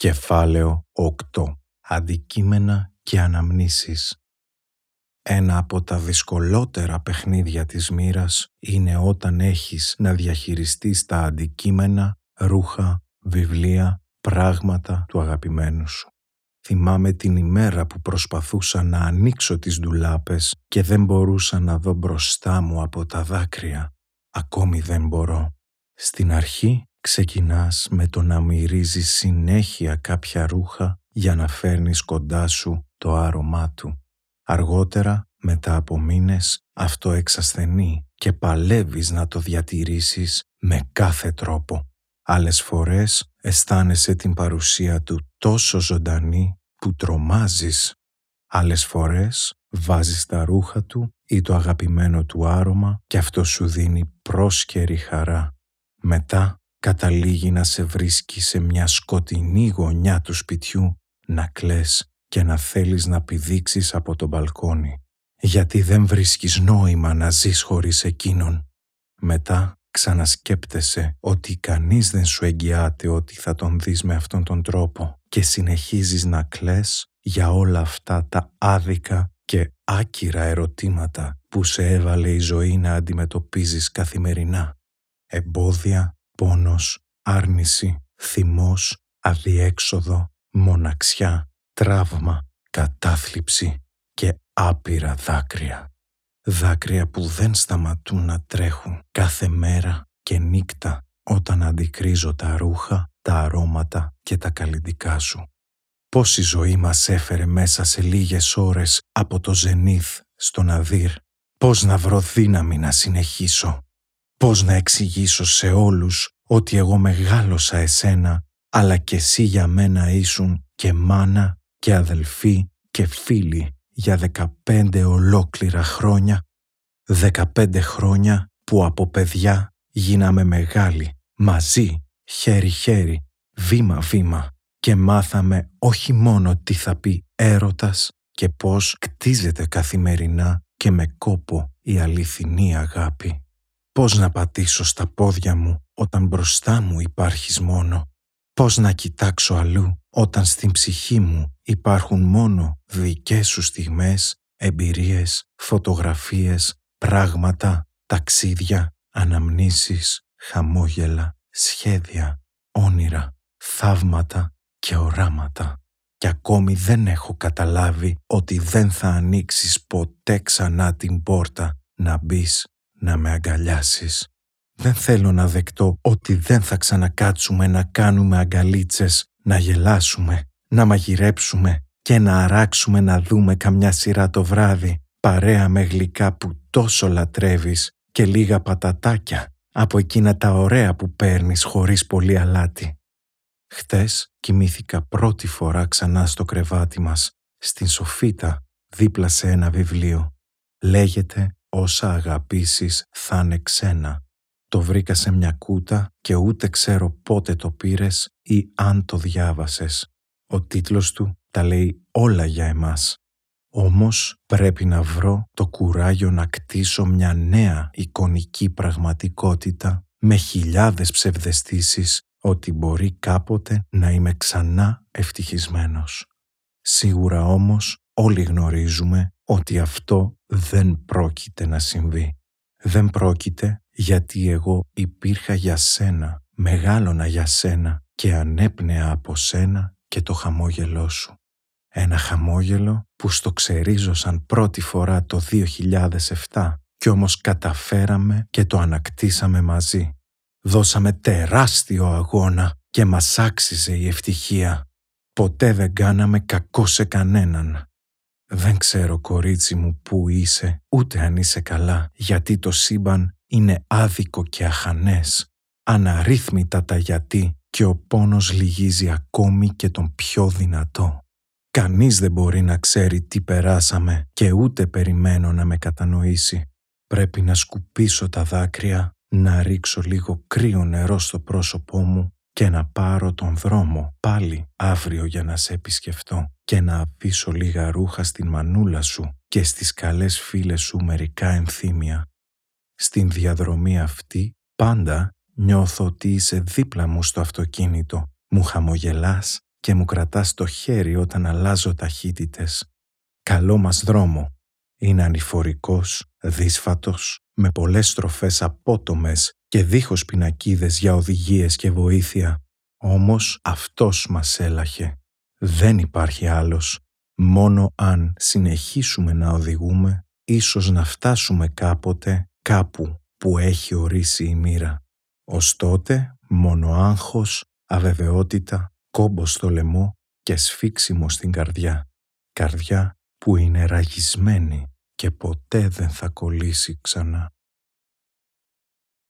Κεφάλαιο 8. Αντικείμενα και αναμνήσεις. Ένα από τα δυσκολότερα παιχνίδια της μοίρας είναι όταν έχεις να διαχειριστείς τα αντικείμενα, ρούχα, βιβλία, πράγματα του αγαπημένου σου. Θυμάμαι την ημέρα που προσπαθούσα να ανοίξω τις ντουλάπες και δεν μπορούσα να δω μπροστά μου από τα δάκρυα. Ακόμη δεν μπορώ. Στην αρχή ξεκινάς με το να μυρίζεις συνέχεια κάποια ρούχα για να φέρνεις κοντά σου το άρωμά του. Αργότερα, μετά από μήνες, αυτό εξασθενεί και παλεύεις να το διατηρήσεις με κάθε τρόπο. Άλλες φορές αισθάνεσαι την παρουσία του τόσο ζωντανή που τρομάζεις. Άλλες φορές βάζεις τα ρούχα του ή το αγαπημένο του άρωμα και αυτό σου δίνει πρόσκαιρη χαρά. Μετά καταλήγει να σε βρίσκει σε μια σκοτεινή γωνιά του σπιτιού, να κλαις και να θέλεις να πηδήξεις από το μπαλκόνι, γιατί δεν βρίσκεις νόημα να ζεις χωρίς εκείνον. Μετά ξανασκέπτεσαι ότι κανείς δεν σου εγγυάται ότι θα τον δεις με αυτόν τον τρόπο και συνεχίζεις να κλαις για όλα αυτά τα άδικα και άκυρα ερωτήματα που σε έβαλε η ζωή να αντιμετωπίζεις καθημερινά. Εμπόδια, πόνος, άρνηση, θυμός, αδιέξοδο, μοναξιά, τραύμα, κατάθλιψη και άπειρα δάκρυα. Δάκρυα που δεν σταματούν να τρέχουν κάθε μέρα και νύχτα όταν αντικρίζω τα ρούχα, τα αρώματα και τα καλλιντικά σου. Πώς η ζωή μας έφερε μέσα σε λίγες ώρες από το ζενήθ στον αδύρ. Πώς να βρω δύναμη να συνεχίσω. Πώς να εξηγήσω σε όλους ότι εγώ μεγάλωσα εσένα, αλλά και εσύ για μένα ήσουν και μάνα και αδελφή και φίλη για δεκαπέντε ολόκληρα χρόνια. Δεκαπέντε χρόνια που από παιδιά γίναμε μεγάλοι, μαζί, χέρι-χέρι, βήμα-βήμα και μάθαμε όχι μόνο τι θα πει έρωτας και πώς κτίζεται καθημερινά και με κόπο η αληθινή αγάπη. Πώς να πατήσω στα πόδια μου όταν μπροστά μου υπάρχεις μόνο; Πώς να κοιτάξω αλλού όταν στην ψυχή μου υπάρχουν μόνο δικές σου στιγμές, εμπειρίες, φωτογραφίες, πράγματα, ταξίδια, αναμνήσεις, χαμόγελα, σχέδια, όνειρα, θαύματα και οράματα. Και ακόμη δεν έχω καταλάβει ότι δεν θα ανοίξεις ποτέ ξανά την πόρτα να μπεις να με αγκαλιάσεις. Δεν θέλω να δεκτώ ότι δεν θα ξανακάτσουμε να κάνουμε αγκαλίτσες, να γελάσουμε, να μαγειρέψουμε και να αράξουμε να δούμε καμιά σειρά το βράδυ, παρέα με γλυκά που τόσο λατρεύεις και λίγα πατατάκια από εκείνα τα ωραία που παίρνεις χωρίς πολύ αλάτι. Χτες κοιμήθηκα πρώτη φορά ξανά στο κρεβάτι μας, στην σοφίτα, δίπλα σε ένα βιβλίο. Λέγεται «Όσα αγαπήσεις θα είναι ξένα». Το βρήκα σε μια κούτα και ούτε ξέρω πότε το πήρες ή αν το διάβασες. Ο τίτλος του τα λέει όλα για εμάς. Όμως πρέπει να βρω το κουράγιο να κτίσω μια νέα εικονική πραγματικότητα με χιλιάδες ψευδεστήσεις ότι μπορεί κάποτε να είμαι ξανά ευτυχισμένος. Σίγουρα όμως όλοι γνωρίζουμε ότι αυτό δεν πρόκειται να συμβεί. Δεν πρόκειται γιατί εγώ υπήρχα για σένα, μεγάλωνα για σένα και ανέπνεα από σένα και το χαμόγελό σου. Ένα χαμόγελο που στο ξερίζωσαν πρώτη φορά το 2007 κι όμως καταφέραμε και το ανακτήσαμε μαζί. Δώσαμε τεράστιο αγώνα και μας άξιζε η ευτυχία. Ποτέ δεν κάναμε κακό σε κανέναν. Δεν ξέρω κορίτσι μου που είσαι, ούτε αν είσαι καλά, γιατί το σύμπαν είναι άδικο και αχανές. Αναρρύθμιτα τα γιατί και ο πόνος λυγίζει ακόμη και τον πιο δυνατό. Κανείς δεν μπορεί να ξέρει τι περάσαμε και ούτε περιμένω να με κατανοήσει. Πρέπει να σκουπίσω τα δάκρυα, να ρίξω λίγο κρύο νερό στο πρόσωπό μου και να πάρω τον δρόμο πάλι αύριο για να σε επισκεφτώ και να αφήσω λίγα ρούχα στην μανούλα σου και στις καλές φίλες σου μερικά ενθύμια. Στην διαδρομή αυτή πάντα νιώθω ότι είσαι δίπλα μου στο αυτοκίνητο, μου χαμογελάς και μου κρατάς το χέρι όταν αλλάζω ταχύτητες. Καλό μας δρόμο. Είναι ανηφορικός, δύσφατος, με πολλές στροφές απότομες και δίχως πινακίδες για οδηγίες και βοήθεια. Όμως αυτός μας έλαχε. Δεν υπάρχει άλλος. Μόνο αν συνεχίσουμε να οδηγούμε, ίσως να φτάσουμε κάποτε κάπου που έχει ορίσει η μοίρα. Ως τότε, μόνο άγχος, αβεβαιότητα, κόμπο στο λαιμό και σφίξιμο στην καρδιά. Καρδιά που είναι ραγισμένη και ποτέ δεν θα κολλήσει ξανά.